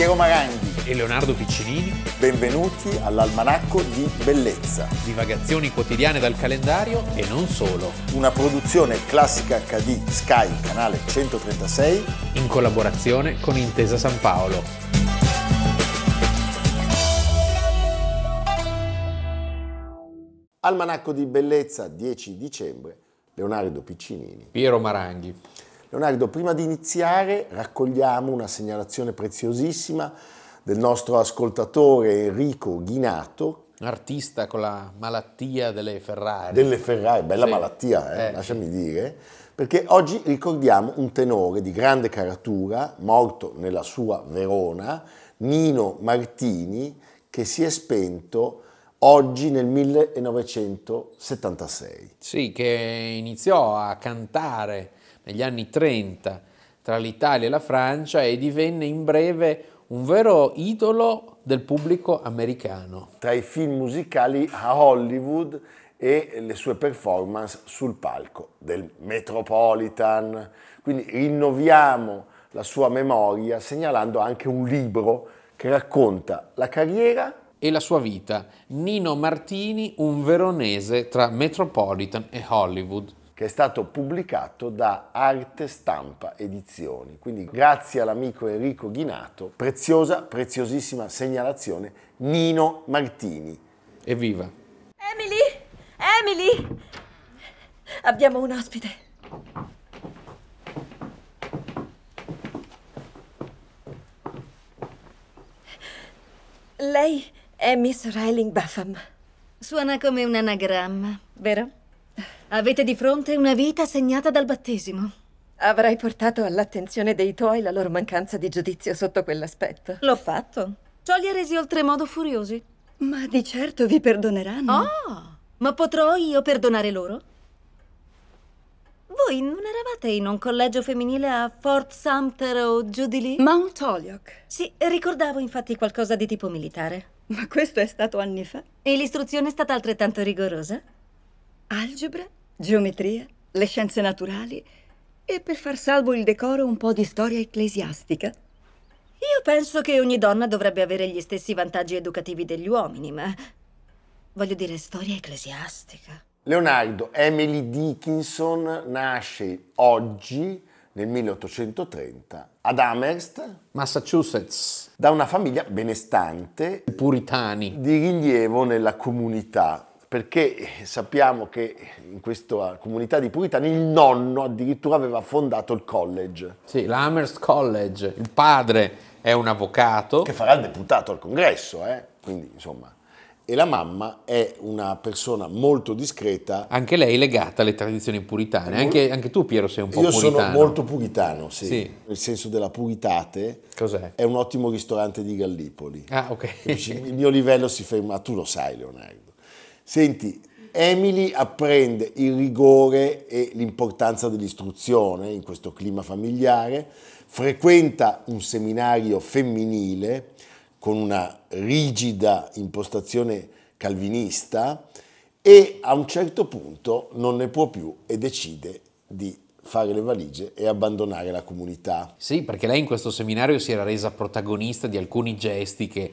Piero Maranghi e Leonardo Piccinini. Benvenuti all'Almanacco di Bellezza. Divagazioni quotidiane dal calendario e non solo. Una produzione classica HD Sky, canale 136. In collaborazione con Intesa San Paolo. Almanacco di Bellezza, 10 dicembre. Leonardo Piccinini. Piero Maranghi. Leonardo, prima di iniziare raccogliamo una segnalazione preziosissima del nostro ascoltatore Enrico Ghinato. Artista con la malattia delle Ferrari. Delle Ferrari, bella sì. malattia, eh, eh, lasciami dire. Perché oggi ricordiamo un tenore di grande caratura, morto nella sua Verona, Nino Martini, che si è spento oggi nel 1976. Sì, che iniziò a cantare negli anni 30 tra l'Italia e la Francia e divenne in breve un vero idolo del pubblico americano. Tra i film musicali a Hollywood e le sue performance sul palco del Metropolitan. Quindi rinnoviamo la sua memoria segnalando anche un libro che racconta la carriera e la sua vita. Nino Martini, un veronese tra Metropolitan e Hollywood che è stato pubblicato da Arte Stampa Edizioni. Quindi grazie all'amico Enrico Ghinato, preziosa, preziosissima segnalazione, Nino Martini. Evviva! Emily! Emily! Abbiamo un ospite. Lei è Miss Riley Buffam. Suona come un anagramma, vero? Avete di fronte una vita segnata dal battesimo. Avrai portato all'attenzione dei tuoi la loro mancanza di giudizio sotto quell'aspetto. L'ho fatto. Ciò li ha resi oltremodo furiosi. Ma di certo vi perdoneranno. Oh, ma potrò io perdonare loro? Voi non eravate in un collegio femminile a Fort Sumter o giù di lì? Mount Holyoke. Sì, ricordavo infatti qualcosa di tipo militare. Ma questo è stato anni fa. E l'istruzione è stata altrettanto rigorosa? Algebra? Geometria, le scienze naturali e per far salvo il decoro un po' di storia ecclesiastica. Io penso che ogni donna dovrebbe avere gli stessi vantaggi educativi degli uomini, ma voglio dire storia ecclesiastica. Leonardo Emily Dickinson nasce oggi nel 1830 ad Amherst, Massachusetts, da una famiglia benestante, puritani, di rilievo nella comunità perché sappiamo che in questa comunità di puritani il nonno addirittura aveva fondato il college. Sì, l'Amherst College. Il padre è un avvocato. Che farà il deputato al congresso, eh? Quindi, insomma. E la mamma è una persona molto discreta. Anche lei legata alle tradizioni puritane. Anche, anche tu, Piero, sei un po' Io puritano. Io sono molto puritano, sì. sì. Nel senso della puritate. Cos'è? È un ottimo ristorante di Gallipoli. Ah, ok. Il mio livello si ferma, tu lo sai, Leonardo. Senti, Emily apprende il rigore e l'importanza dell'istruzione in questo clima familiare, frequenta un seminario femminile con una rigida impostazione calvinista e a un certo punto non ne può più e decide di fare le valigie e abbandonare la comunità. Sì, perché lei in questo seminario si era resa protagonista di alcuni gesti che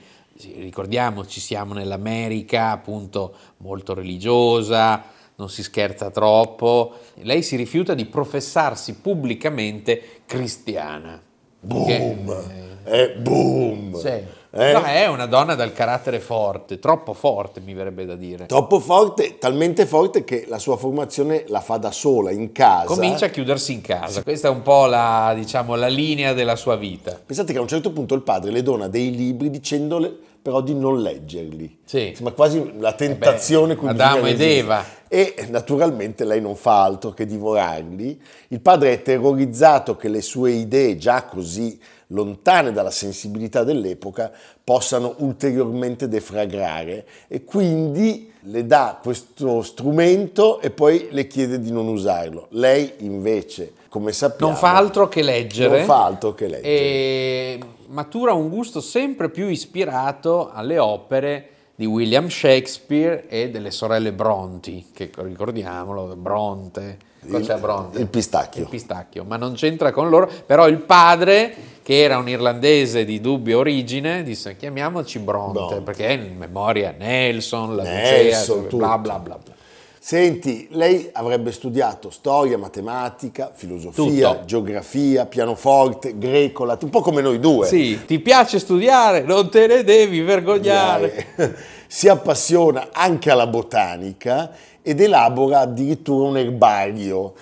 ricordiamoci, siamo nell'America appunto molto religiosa, non si scherza troppo. Lei si rifiuta di professarsi pubblicamente cristiana. Boom! Che, eh, boom! Sì. Eh? No, è una donna dal carattere forte, troppo forte mi verrebbe da dire. Troppo forte, talmente forte che la sua formazione la fa da sola, in casa. Comincia a chiudersi in casa. Questa è un po' la, diciamo, la linea della sua vita. Pensate che a un certo punto il padre le dona dei libri dicendole però di non leggerli. Sì. Ma quasi la tentazione eh beh, Adamo ed Eva. E naturalmente lei non fa altro che divorarli. Il padre è terrorizzato che le sue idee, già così lontane dalla sensibilità dell'epoca, possano ulteriormente defragrare e quindi le dà questo strumento e poi le chiede di non usarlo. Lei invece, come sappiamo, non fa altro che leggere. Non fa altro che leggere. E matura un gusto sempre più ispirato alle opere di William Shakespeare e delle sorelle Bronti, che ricordiamolo, Bronte. C'è Bronte? Il pistacchio. Il pistacchio, ma non c'entra con loro. Però il padre, che era un irlandese di dubbia origine, disse chiamiamoci Bronte, Bronte. perché è in memoria Nelson, la Nelson, Lucea, bla bla bla. bla. Senti, lei avrebbe studiato storia, matematica, filosofia, Tutto. geografia, pianoforte, greco, un po' come noi due. Sì, ti piace studiare, non te ne devi vergognare. Si appassiona anche alla botanica ed elabora addirittura un erbario.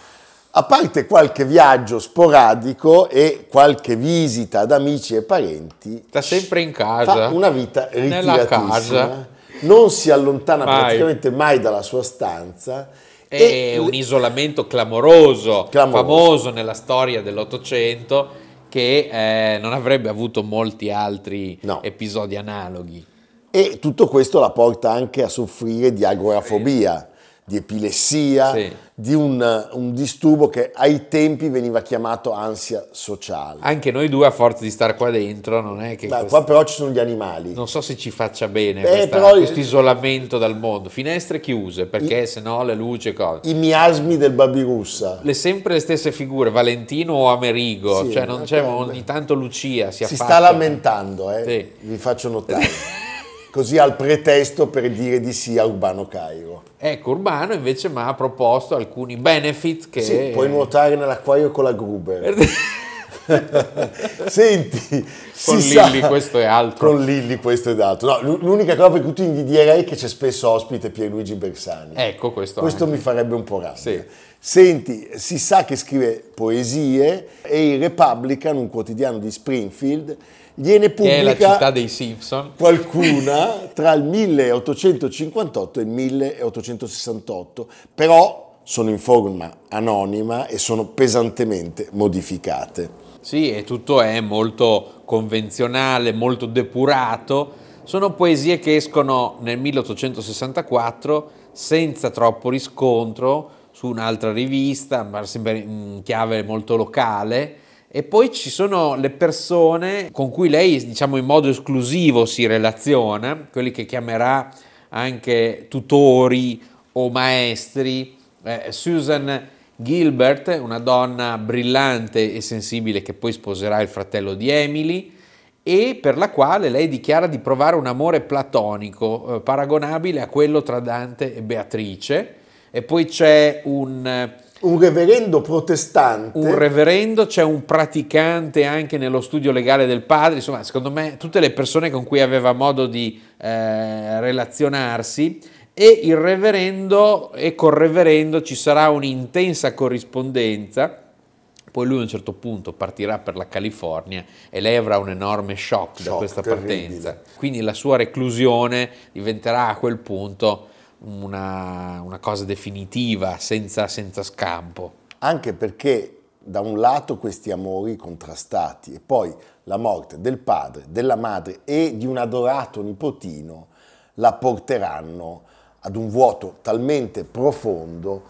A parte qualche viaggio sporadico e qualche visita ad amici e parenti, Sta sempre in casa. fa una vita Nella ritiratissima. casa. Non si allontana Mai. praticamente mai dalla sua stanza. È e un isolamento clamoroso, Clamoroso. famoso nella storia dell'Ottocento, che eh, non avrebbe avuto molti altri No. episodi analoghi. E tutto questo la porta anche a soffrire di agorafobia, di epilessia, Sì. di un, un disturbo che ai tempi veniva chiamato ansia sociale. Anche noi due, a forza di stare qua dentro, non è che... Beh, quest- qua però ci sono gli animali. Non so se ci faccia bene Eh, questa- però- questo isolamento dal mondo. Finestre chiuse, perché se no le luci cose. I miasmi del babirussa. Le sempre le stesse figure, Valentino o Amerigo, Sì, cioè non c'è ok, ogni tanto Lucia si, Si sta lamentando, eh? Sì. vi faccio notare. Così al pretesto per dire di sì a Urbano Cairo. Ecco, Urbano invece mi ha proposto alcuni benefit che... Sì, puoi nuotare nell'acquario con la Gruber. Senti, Con Lilli sa- questo è altro. Con Lilli questo è altro. No, l'u- l'unica cosa per cui tu invidierei è che c'è spesso ospite Pierluigi Bersani. Ecco, questo, Questo anche. mi farebbe un po' rabbia. Sì. Senti, si sa che scrive poesie e il Republican, un quotidiano di Springfield, gliene che è la pubblica città dei Simpson. qualcuna tra il 1858 e il 1868, però sono in forma anonima e sono pesantemente modificate. Sì, e tutto è molto convenzionale, molto depurato. Sono poesie che escono nel 1864 senza troppo riscontro su un'altra rivista, ma sempre in chiave molto locale. E poi ci sono le persone con cui lei, diciamo, in modo esclusivo si relaziona, quelli che chiamerà anche tutori o maestri. Eh, Susan Gilbert, una donna brillante e sensibile che poi sposerà il fratello di Emily e per la quale lei dichiara di provare un amore platonico, eh, paragonabile a quello tra Dante e Beatrice. E poi c'è un, Un reverendo protestante un reverendo, c'è un praticante anche nello studio legale del padre, insomma, secondo me tutte le persone con cui aveva modo di eh, relazionarsi e il reverendo e col reverendo ci sarà un'intensa corrispondenza. Poi lui a un certo punto partirà per la California e lei avrà un enorme shock, da Shock questa terribile. partenza. Quindi la sua reclusione diventerà a quel punto una, una cosa definitiva, senza, senza scampo. anche perché da un lato questi amori contrastati e poi la morte del padre, della madre e di un adorato nipotino la porteranno ad un vuoto talmente profondo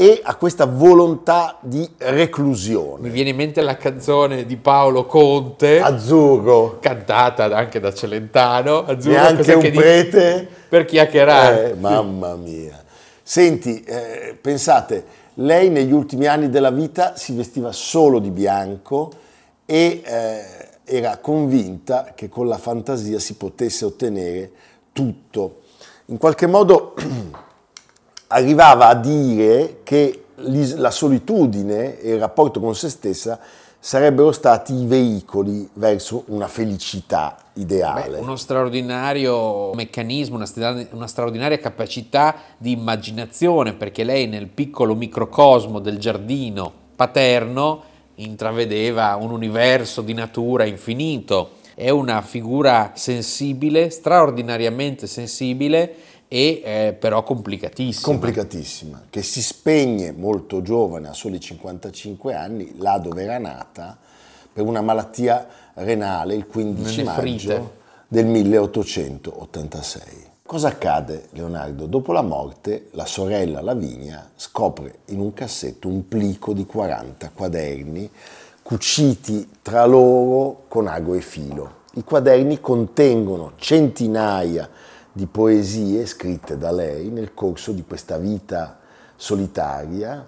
e a questa volontà di reclusione. Mi viene in mente la canzone di Paolo Conte, Azzurro, cantata anche da Celentano. Azzurro, neanche cos'è un prete Per chiacchierare. Eh, mamma mia. Senti, eh, pensate, lei negli ultimi anni della vita si vestiva solo di bianco e eh, era convinta che con la fantasia si potesse ottenere tutto. In qualche modo arrivava a dire che la solitudine e il rapporto con se stessa sarebbero stati i veicoli verso una felicità ideale. Beh, uno straordinario meccanismo, una, stra- una straordinaria capacità di immaginazione, perché lei nel piccolo microcosmo del giardino paterno intravedeva un universo di natura infinito. È una figura sensibile, straordinariamente sensibile e eh, però complicatissima. complicatissima, che si spegne molto giovane, a soli 55 anni, là dove era nata, per una malattia renale il 15 Nelle frite. maggio del 1886. Cosa accade, Leonardo? Dopo la morte, la sorella Lavinia scopre in un cassetto un plico di 40 quaderni cuciti tra loro con ago e filo. I quaderni contengono centinaia di di poesie scritte da lei nel corso di questa vita solitaria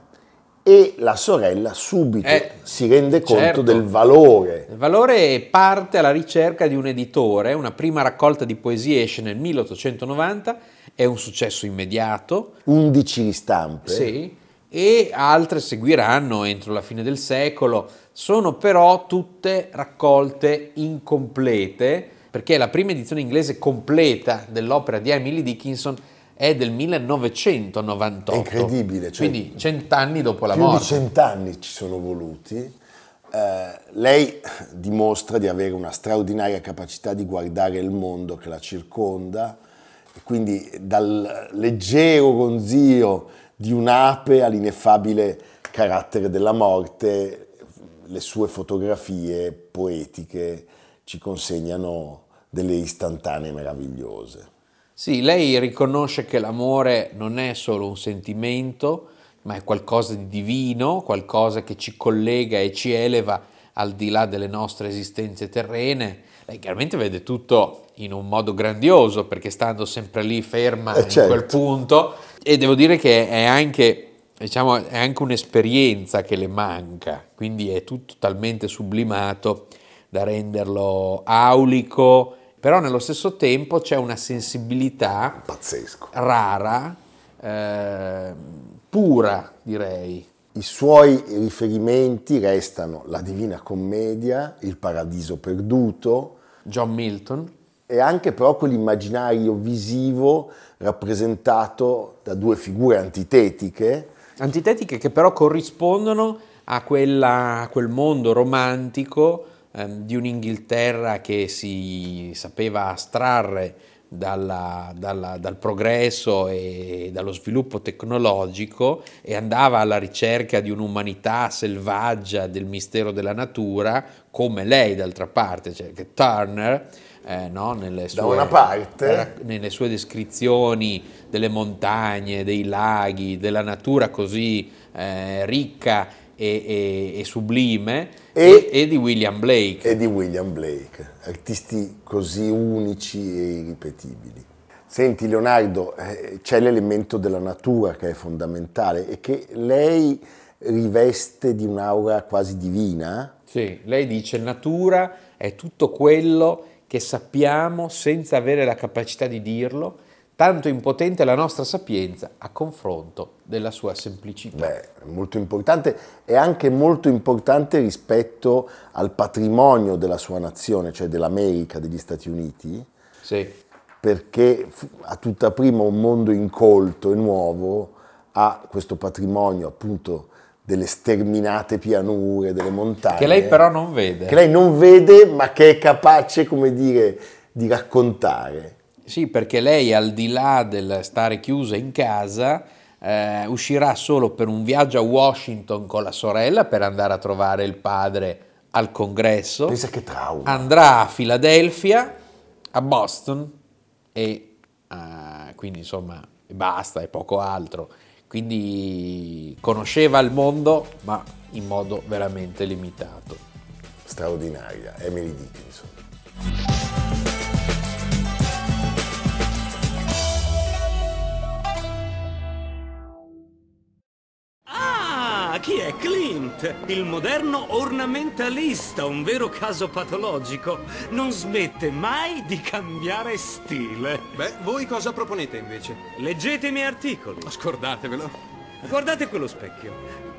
e la sorella subito Eh, si rende conto certo. del valore. Il valore parte alla ricerca di un editore, una prima raccolta di poesie esce nel 1890, è un successo immediato, 11 ristampe. sì, e altre seguiranno entro la fine del secolo, sono però tutte raccolte incomplete, perché la prima edizione inglese completa dell'opera di Emily Dickinson è del 1998. È incredibile, cioè- quindi cent'anni dopo la Più di morte. cent'anni ci sono voluti. Eh, lei dimostra di avere una straordinaria capacità di guardare il mondo che la circonda, e quindi dal leggero ronzio di un'ape all'ineffabile carattere della morte, le sue fotografie poetiche ci consegnano delle istantanee meravigliose. Sì, lei riconosce che l'amore non è solo un sentimento, ma è qualcosa di divino, qualcosa che ci collega e ci eleva al di là delle nostre esistenze terrene. Lei chiaramente vede tutto in un modo grandioso, perché stando sempre lì ferma Eh, in certo. quel punto, e devo dire che è anche, diciamo, è anche un'esperienza che le manca, quindi è tutto talmente sublimato da renderlo aulico, però nello stesso tempo c'è una sensibilità Pazzesco. rara, eh, pura direi. I suoi riferimenti restano la Divina Commedia, il Paradiso Perduto John Milton, e anche però quell'immaginario visivo rappresentato da due figure antitetiche, antitetiche che però corrispondono a, quella- a quel mondo romantico di un'Inghilterra che si sapeva astrarre dalla- dalla- dal progresso e dallo sviluppo tecnologico e andava alla ricerca di un'umanità selvaggia del mistero della natura, come lei d'altra parte, cioè che Turner, eh, no, nelle sue, Da una parte. nelle sue descrizioni delle montagne, dei laghi, della natura così eh, ricca e, e- e sublime, E- e, di William Blake. e di William Blake, artisti così unici e irripetibili. Senti Leonardo, eh, c'è l'elemento della natura che è fondamentale e che lei riveste di un'aura quasi divina. Sì, lei dice natura è tutto quello che sappiamo senza avere la capacità di dirlo, tanto impotente è la nostra sapienza a confronto della sua semplicità. Beh, molto importante e anche molto importante rispetto al patrimonio della sua nazione, cioè dell'America, degli Stati Uniti, Sì. perché a tutta prima un mondo incolto e nuovo ha questo patrimonio appunto delle sterminate pianure, delle montagne. Che lei però non vede. Che lei non vede ma che è capace, come dire, di raccontare. Sì, perché lei al di là del stare chiusa in casa eh, uscirà solo per un viaggio a Washington con la sorella per andare a trovare il padre al congresso. Pensa che trauma. Andrà a Filadelfia, a Boston e eh, quindi insomma basta e poco altro. Quindi conosceva il mondo ma in modo veramente limitato. Straordinaria, Emily Dickinson. Chi è Clint? Il moderno ornamentalista, un vero caso patologico. Non smette mai di cambiare stile. Beh, voi cosa proponete invece? Leggete i miei articoli. Scordatevelo. Guardate quello specchio.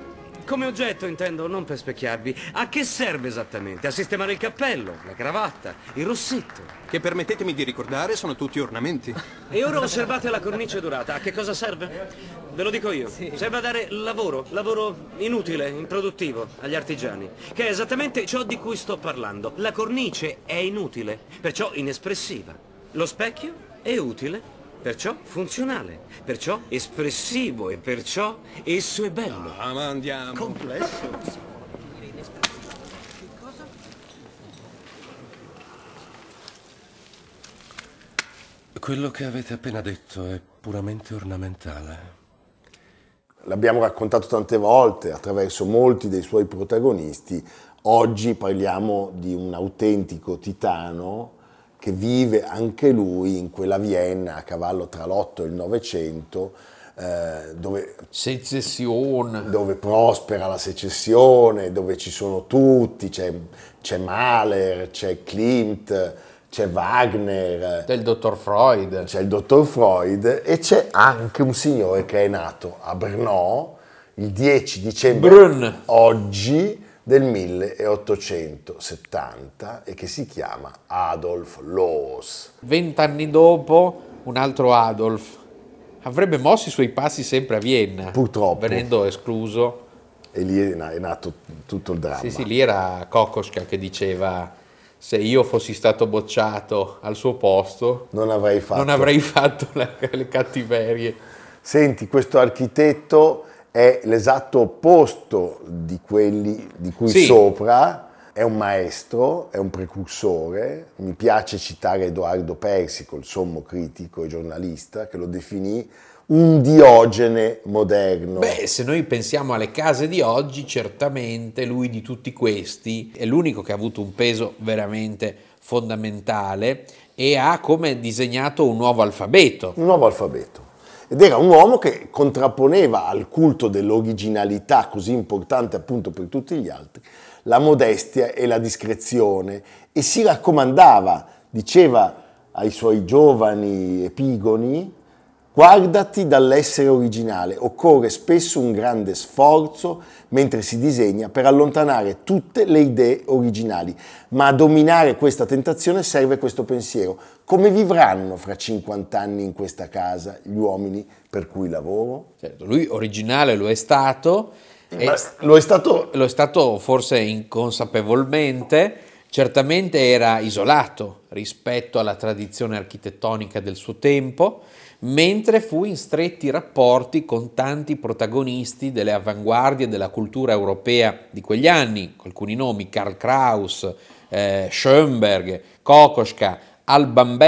Come oggetto intendo, non per specchiarvi. A che serve esattamente? A sistemare il cappello, la cravatta, il rossetto. Che permettetemi di ricordare, sono tutti ornamenti. E ora osservate la cornice dorata. A che cosa serve? Ve lo dico io. Serve a dare lavoro, lavoro inutile, improduttivo agli artigiani, che è esattamente ciò di cui sto parlando. La cornice è inutile, perciò inespressiva. Lo specchio è utile, perciò funzionale, perciò espressivo e perciò esso è bello. Ah, ma andiamo. Complesso. Quello che avete appena detto è puramente ornamentale. L'abbiamo raccontato tante volte attraverso molti dei suoi protagonisti. Oggi parliamo di un autentico titano che vive anche lui in quella Vienna a cavallo tra l'Otto e il Novecento, eh, dove, Secessione. dove prospera la secessione, dove ci sono tutti, c'è, c'è Mahler, c'è Klimt, c'è Wagner, Del dottor Freud. c'è il dottor Freud e c'è anche un signore che è nato a Brno il 10 dicembre Brünn. oggi del 1870 e che si chiama Adolf Loos. Vent'anni dopo, un altro Adolf avrebbe mosso i suoi passi sempre a Vienna. Purtroppo. Venendo escluso. E lì è na- è nato tutto il dramma. Sì, sì, lì era Kokoschka che diceva se io fossi stato bocciato al suo posto Non avrei fatto. non avrei fatto la- le cattiverie. Senti, questo architetto è l'esatto opposto di quelli di cui Sì. sopra, è un maestro, è un precursore. Mi piace citare Edoardo Persico, il sommo critico e giornalista, che lo definì un Diogene moderno. Beh, se noi pensiamo alle case di oggi, certamente lui di tutti questi è l'unico che ha avuto un peso veramente fondamentale e ha come disegnato un nuovo alfabeto. un nuovo alfabeto. Ed era un uomo che contrapponeva al culto dell'originalità così importante appunto per tutti gli altri, la modestia e la discrezione e si raccomandava, diceva ai suoi giovani epigoni, guardati dall'essere originale, occorre spesso un grande sforzo mentre si disegna per allontanare tutte le idee originali, ma a dominare questa tentazione serve questo pensiero. Come vivranno fra 50 anni in questa casa gli uomini per cui lavoro? Certo, lui originale lo è stato, lo è stato lo è stato forse inconsapevolmente, certamente era isolato rispetto alla tradizione architettonica del suo tempo, mentre fu in stretti rapporti con tanti protagonisti delle avanguardie della cultura europea di quegli anni, alcuni nomi, Karl Kraus, eh, Schoenberg, Kokoschka, Alban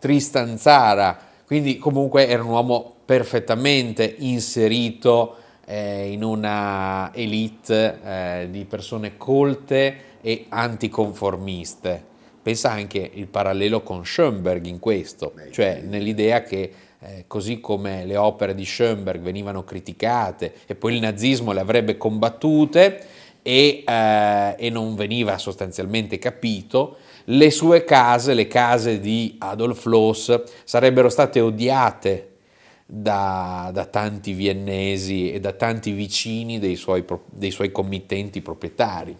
Tristan Zara, quindi comunque era un uomo perfettamente inserito eh, in una elite eh, di persone colte e anticonformiste. Pensa anche il parallelo con Schoenberg in questo, cioè nell'idea che eh, così come le opere di Schoenberg venivano criticate e poi il nazismo le avrebbe combattute e, eh, e non veniva sostanzialmente capito, le sue case, le case di Adolf Loos, sarebbero state odiate da, da tanti viennesi e da tanti vicini dei suoi, dei suoi committenti proprietari.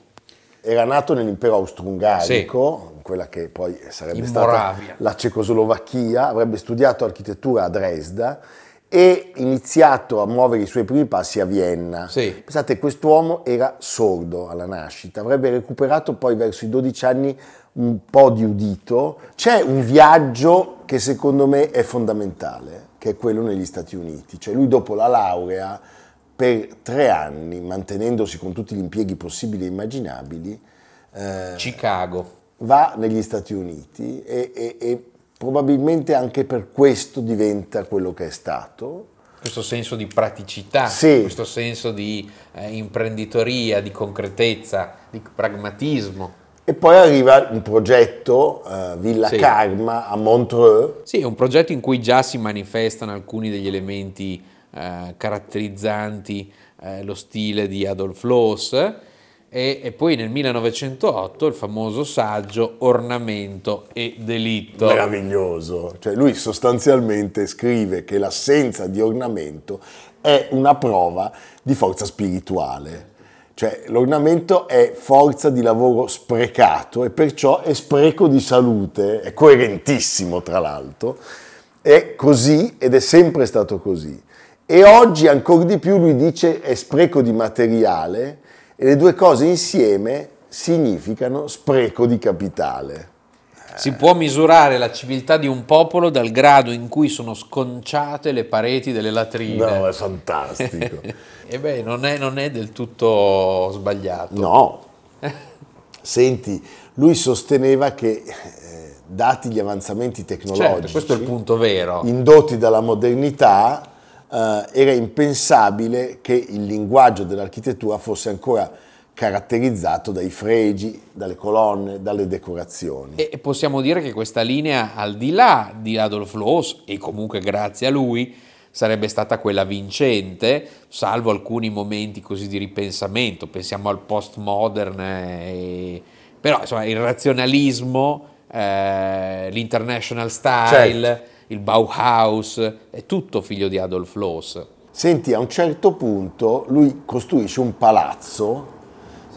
era nato nell'impero austro-ungarico, quella che poi sarebbe In stata Moravia. la Cecoslovacchia, avrebbe studiato architettura a Dresda e iniziato a muovere i suoi primi passi a Vienna. Sì. Pensate, quest'uomo era sordo alla nascita, avrebbe recuperato poi verso i 12 anni un po' di udito. C'è un viaggio che secondo me è fondamentale, che è quello negli Stati Uniti. Cioè lui dopo la laurea, per tre anni, mantenendosi con tutti gli impieghi possibili e immaginabili, eh, Chicago. va negli Stati Uniti e, e- e probabilmente anche per questo diventa quello che è stato. Questo senso di praticità, Sì. questo senso di eh, imprenditoria, di concretezza, di pragmatismo. E poi arriva un progetto, eh, Villa Sì. Karma a Montreux, Sì, è un progetto in cui già si manifestano alcuni degli elementi eh, caratterizzanti eh, lo stile di Adolf Loos e, e poi nel 1908 il famoso saggio Ornamento e delitto. meraviglioso. Cioè lui sostanzialmente scrive che l'assenza di ornamento è una prova di forza spirituale. Cioè l'ornamento è forza di lavoro sprecato e perciò è spreco di salute, è coerentissimo tra l'altro, è così ed è sempre stato così. E oggi ancora di più lui dice è spreco di materiale e le due cose insieme significano spreco di capitale. Si può misurare la civiltà di un popolo dal grado in cui sono sconciate le pareti delle latrine. No, è fantastico. E beh, non è, non è del tutto sbagliato. No. Senti, lui sosteneva che, eh, dati gli avanzamenti tecnologici, Certo, questo è il punto vero. indotti dalla modernità, eh, era impensabile che il linguaggio dell'architettura fosse ancora caratterizzato dai fregi, dalle colonne, dalle decorazioni. E possiamo dire che questa linea, al di là di Adolf Loos, e comunque grazie a lui, sarebbe stata quella vincente, salvo alcuni momenti così di ripensamento, pensiamo al postmodern, e... però insomma il razionalismo, eh, l'international style, certo. il Bauhaus, è tutto figlio di Adolf Loos. Senti, a un certo punto lui costruisce un palazzo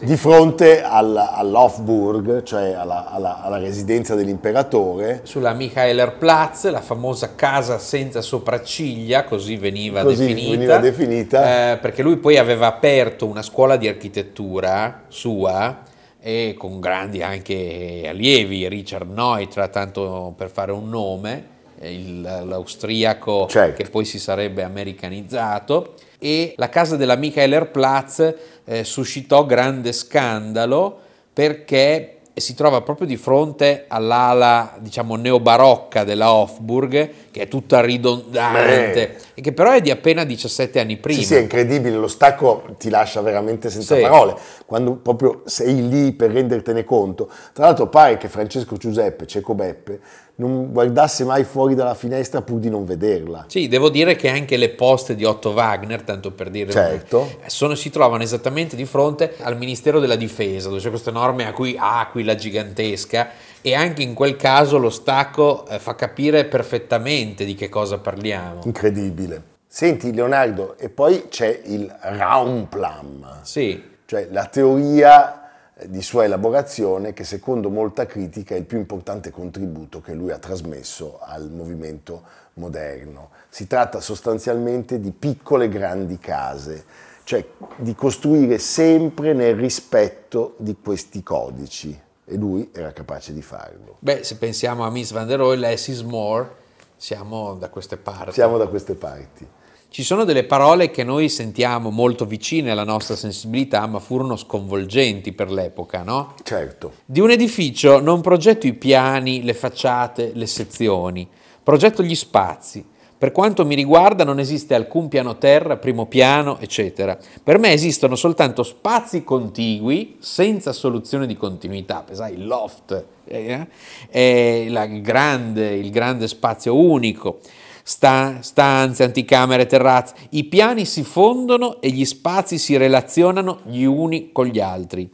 di fronte al, all'Hofburg, cioè alla, alla, alla, residenza dell'imperatore. Sulla Michaelerplatz, la famosa casa senza sopracciglia, così veniva così definita. Veniva definita. Eh, perché lui poi aveva aperto una scuola di architettura sua e con grandi anche allievi, Richard Neutra, tanto per fare un nome, l'austriaco certo. che poi si sarebbe americanizzato e la casa della Michaelerplatz eh, suscitò grande scandalo perché si trova proprio di fronte all'ala, diciamo, neobarocca della Hofburg, che è tutta ridondante, Beh. e che però è di appena 17 anni prima. Sì, sì, è incredibile, lo stacco ti lascia veramente senza sì. parole, quando proprio sei lì per rendertene conto. Tra l'altro pare che Francesco Giuseppe, Cieco Beppe, non guardasse mai fuori dalla finestra pur di non vederla. Sì, devo dire che anche le poste di Otto Wagner, tanto per dire, certo. sono, si trovano esattamente di fronte al Ministero della Difesa, dove c'è questa enorme aquila gigantesca e anche in quel caso lo stacco eh, fa capire perfettamente di che cosa parliamo. Incredibile. Senti Leonardo, e poi c'è il Raumplan. Sì. Cioè la teoria di sua elaborazione che secondo molta critica è il più importante contributo che lui ha trasmesso al movimento moderno. Si tratta sostanzialmente di piccole grandi case, cioè di costruire sempre nel rispetto di questi codici e lui era capace di farlo. Beh, se pensiamo a Miss Van der Rohe, less is more, siamo da queste parti. Siamo da queste parti. Ci sono delle parole che noi sentiamo molto vicine alla nostra sensibilità, ma furono sconvolgenti per l'epoca, no? Certo. Di un edificio non progetto i piani, le facciate, le sezioni, progetto gli spazi. Per quanto mi riguarda non esiste alcun piano terra, primo piano, eccetera. Per me esistono soltanto spazi contigui senza soluzione di continuità. Pensai, il loft, eh? eh, grande, il grande spazio unico sta, stanze, anticamere, terrazze. I piani si fondono e gli spazi si relazionano gli uni con gli altri.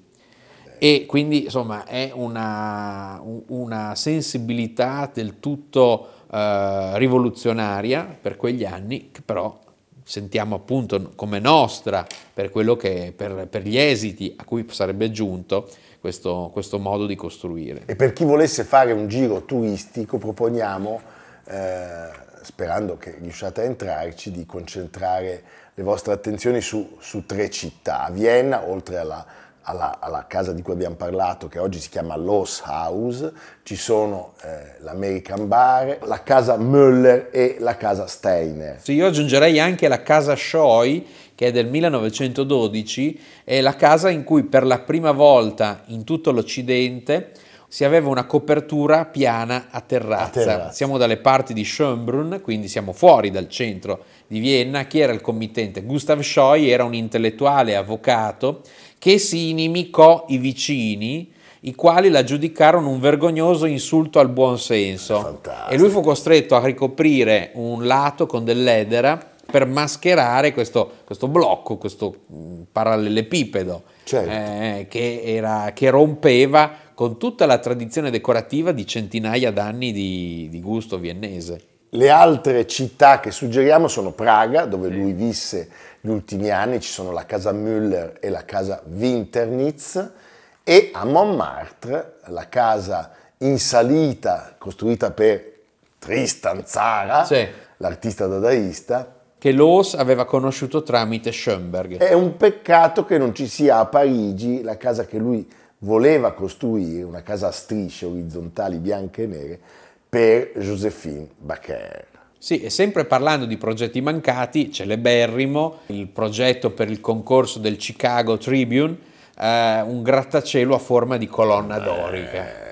E quindi insomma è una, una sensibilità del tutto eh, rivoluzionaria per quegli anni che però sentiamo appunto come nostra per, che, per, per gli esiti a cui sarebbe giunto questo, questo, modo di costruire. E per chi volesse fare un giro turistico proponiamo eh, sperando che riusciate a entrarci, di concentrare le vostre attenzioni su, su tre città. A Vienna, oltre alla, alla, alla, casa di cui abbiamo parlato, che oggi si chiama Los House, ci sono eh, l'American Bar, la casa Müller e la casa Steiner. Sì, io aggiungerei anche la casa Scheu, che è del 1912, è la casa in cui per la prima volta in tutto l'Occidente si aveva una copertura piana a terrazza. a terrazza. Siamo dalle parti di Schönbrunn, quindi siamo fuori dal centro di Vienna. Chi era il committente? Gustav Scheu era un intellettuale avvocato che si inimicò i vicini i quali la giudicarono un vergognoso insulto al buon senso. E lui fu costretto a ricoprire un lato con dell'edera per mascherare questo, questo blocco, questo mm, parallelepipedo certo. eh, che, era, che rompeva con tutta la tradizione decorativa di centinaia d'anni di, di gusto viennese. Le altre città che suggeriamo sono Praga, dove lui visse gli ultimi anni, ci sono la casa Müller e la casa Winternitz, e a Montmartre, la casa in salita costruita per Tristan Zara, sì. l'artista dadaista, che Loos aveva conosciuto tramite Schoenberg. È un peccato che non ci sia a Parigi la casa che lui voleva costruire una casa a strisce orizzontali bianche e nere per Josephine Baker. Sì, e sempre parlando di progetti mancati, celeberrimo il progetto per il concorso del Chicago Tribune, eh, un grattacielo a forma di colonna dorica.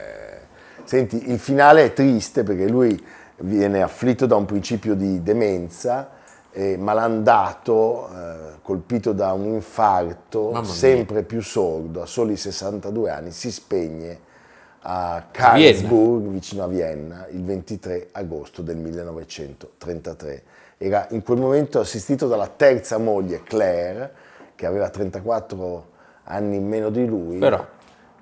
Senti, il finale è triste perché lui viene afflitto da un principio di demenza e malandato, eh, colpito da un infarto, sempre più sordo, a soli 62 anni, si spegne a Karlsburg, vicino a Vienna, il 23 agosto del 1933. Era in quel momento assistito dalla terza moglie, Claire, che aveva 34 anni in meno di lui Però.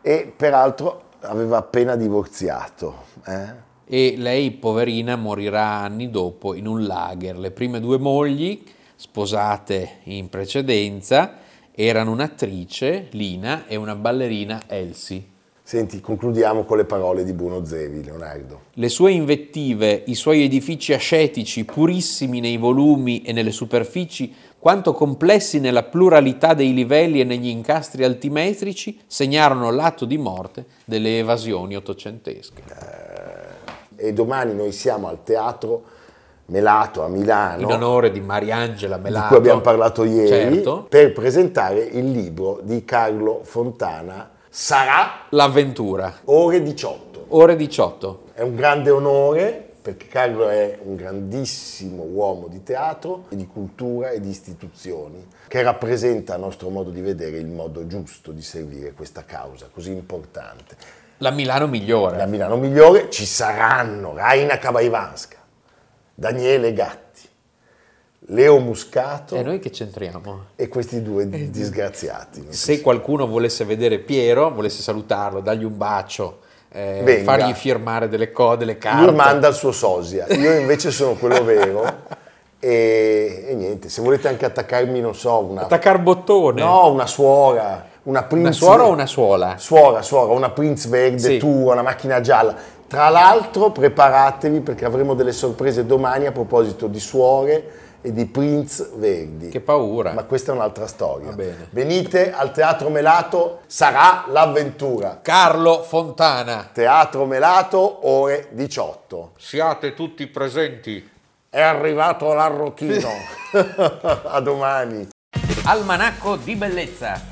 e peraltro aveva appena divorziato. eh? E lei, poverina, morirà anni dopo in un lager. Le prime due mogli, sposate in precedenza, erano un'attrice, Lina, e una ballerina, Elsie. Senti, concludiamo con le parole di Bruno Zevi, Leonardo. Le sue invettive, i suoi edifici ascetici, purissimi nei volumi e nelle superfici, quanto complessi nella pluralità dei livelli e negli incastri altimetrici, segnarono l'atto di morte delle evasioni ottocentesche. E domani noi siamo al Teatro Melato a Milano, In onore di Mariangela Melato. di cui abbiamo parlato ieri, Certo. per presentare il libro di Carlo Fontana, Sarà L'avventura. ore 18. Ore 18. È un grande onore perché Carlo è un grandissimo uomo di teatro, di cultura e di istituzioni che rappresenta a nostro modo di vedere il modo giusto di servire questa causa così importante. La Milano migliore. La Milano migliore ci saranno Raina Kabaivanska, Daniele Gatti, Leo Muscato E noi che c'entriamo? e questi due disgraziati. Se qualcuno volesse vedere Piero, volesse salutarlo, dargli un bacio, eh, fargli firmare delle cose, delle carte. Lui manda il suo sosia, io invece sono quello vero. E, e niente, se volete anche attaccarmi, non so, una, Attaccar bottone. no, una suora, una Prince Una suora o una suola? Suora, suora, una Prince verde Sì. tua, una macchina gialla. Tra l'altro preparatevi perché avremo delle sorprese domani a proposito di suore e di Prince verdi. Che paura. Ma questa è un'altra storia. Va bene. Venite al Teatro Melato, sarà l'avventura. Carlo Fontana. Teatro Melato, ore 18. Siate tutti presenti. È arrivato l'arrotino. a domani. Almanacco di bellezza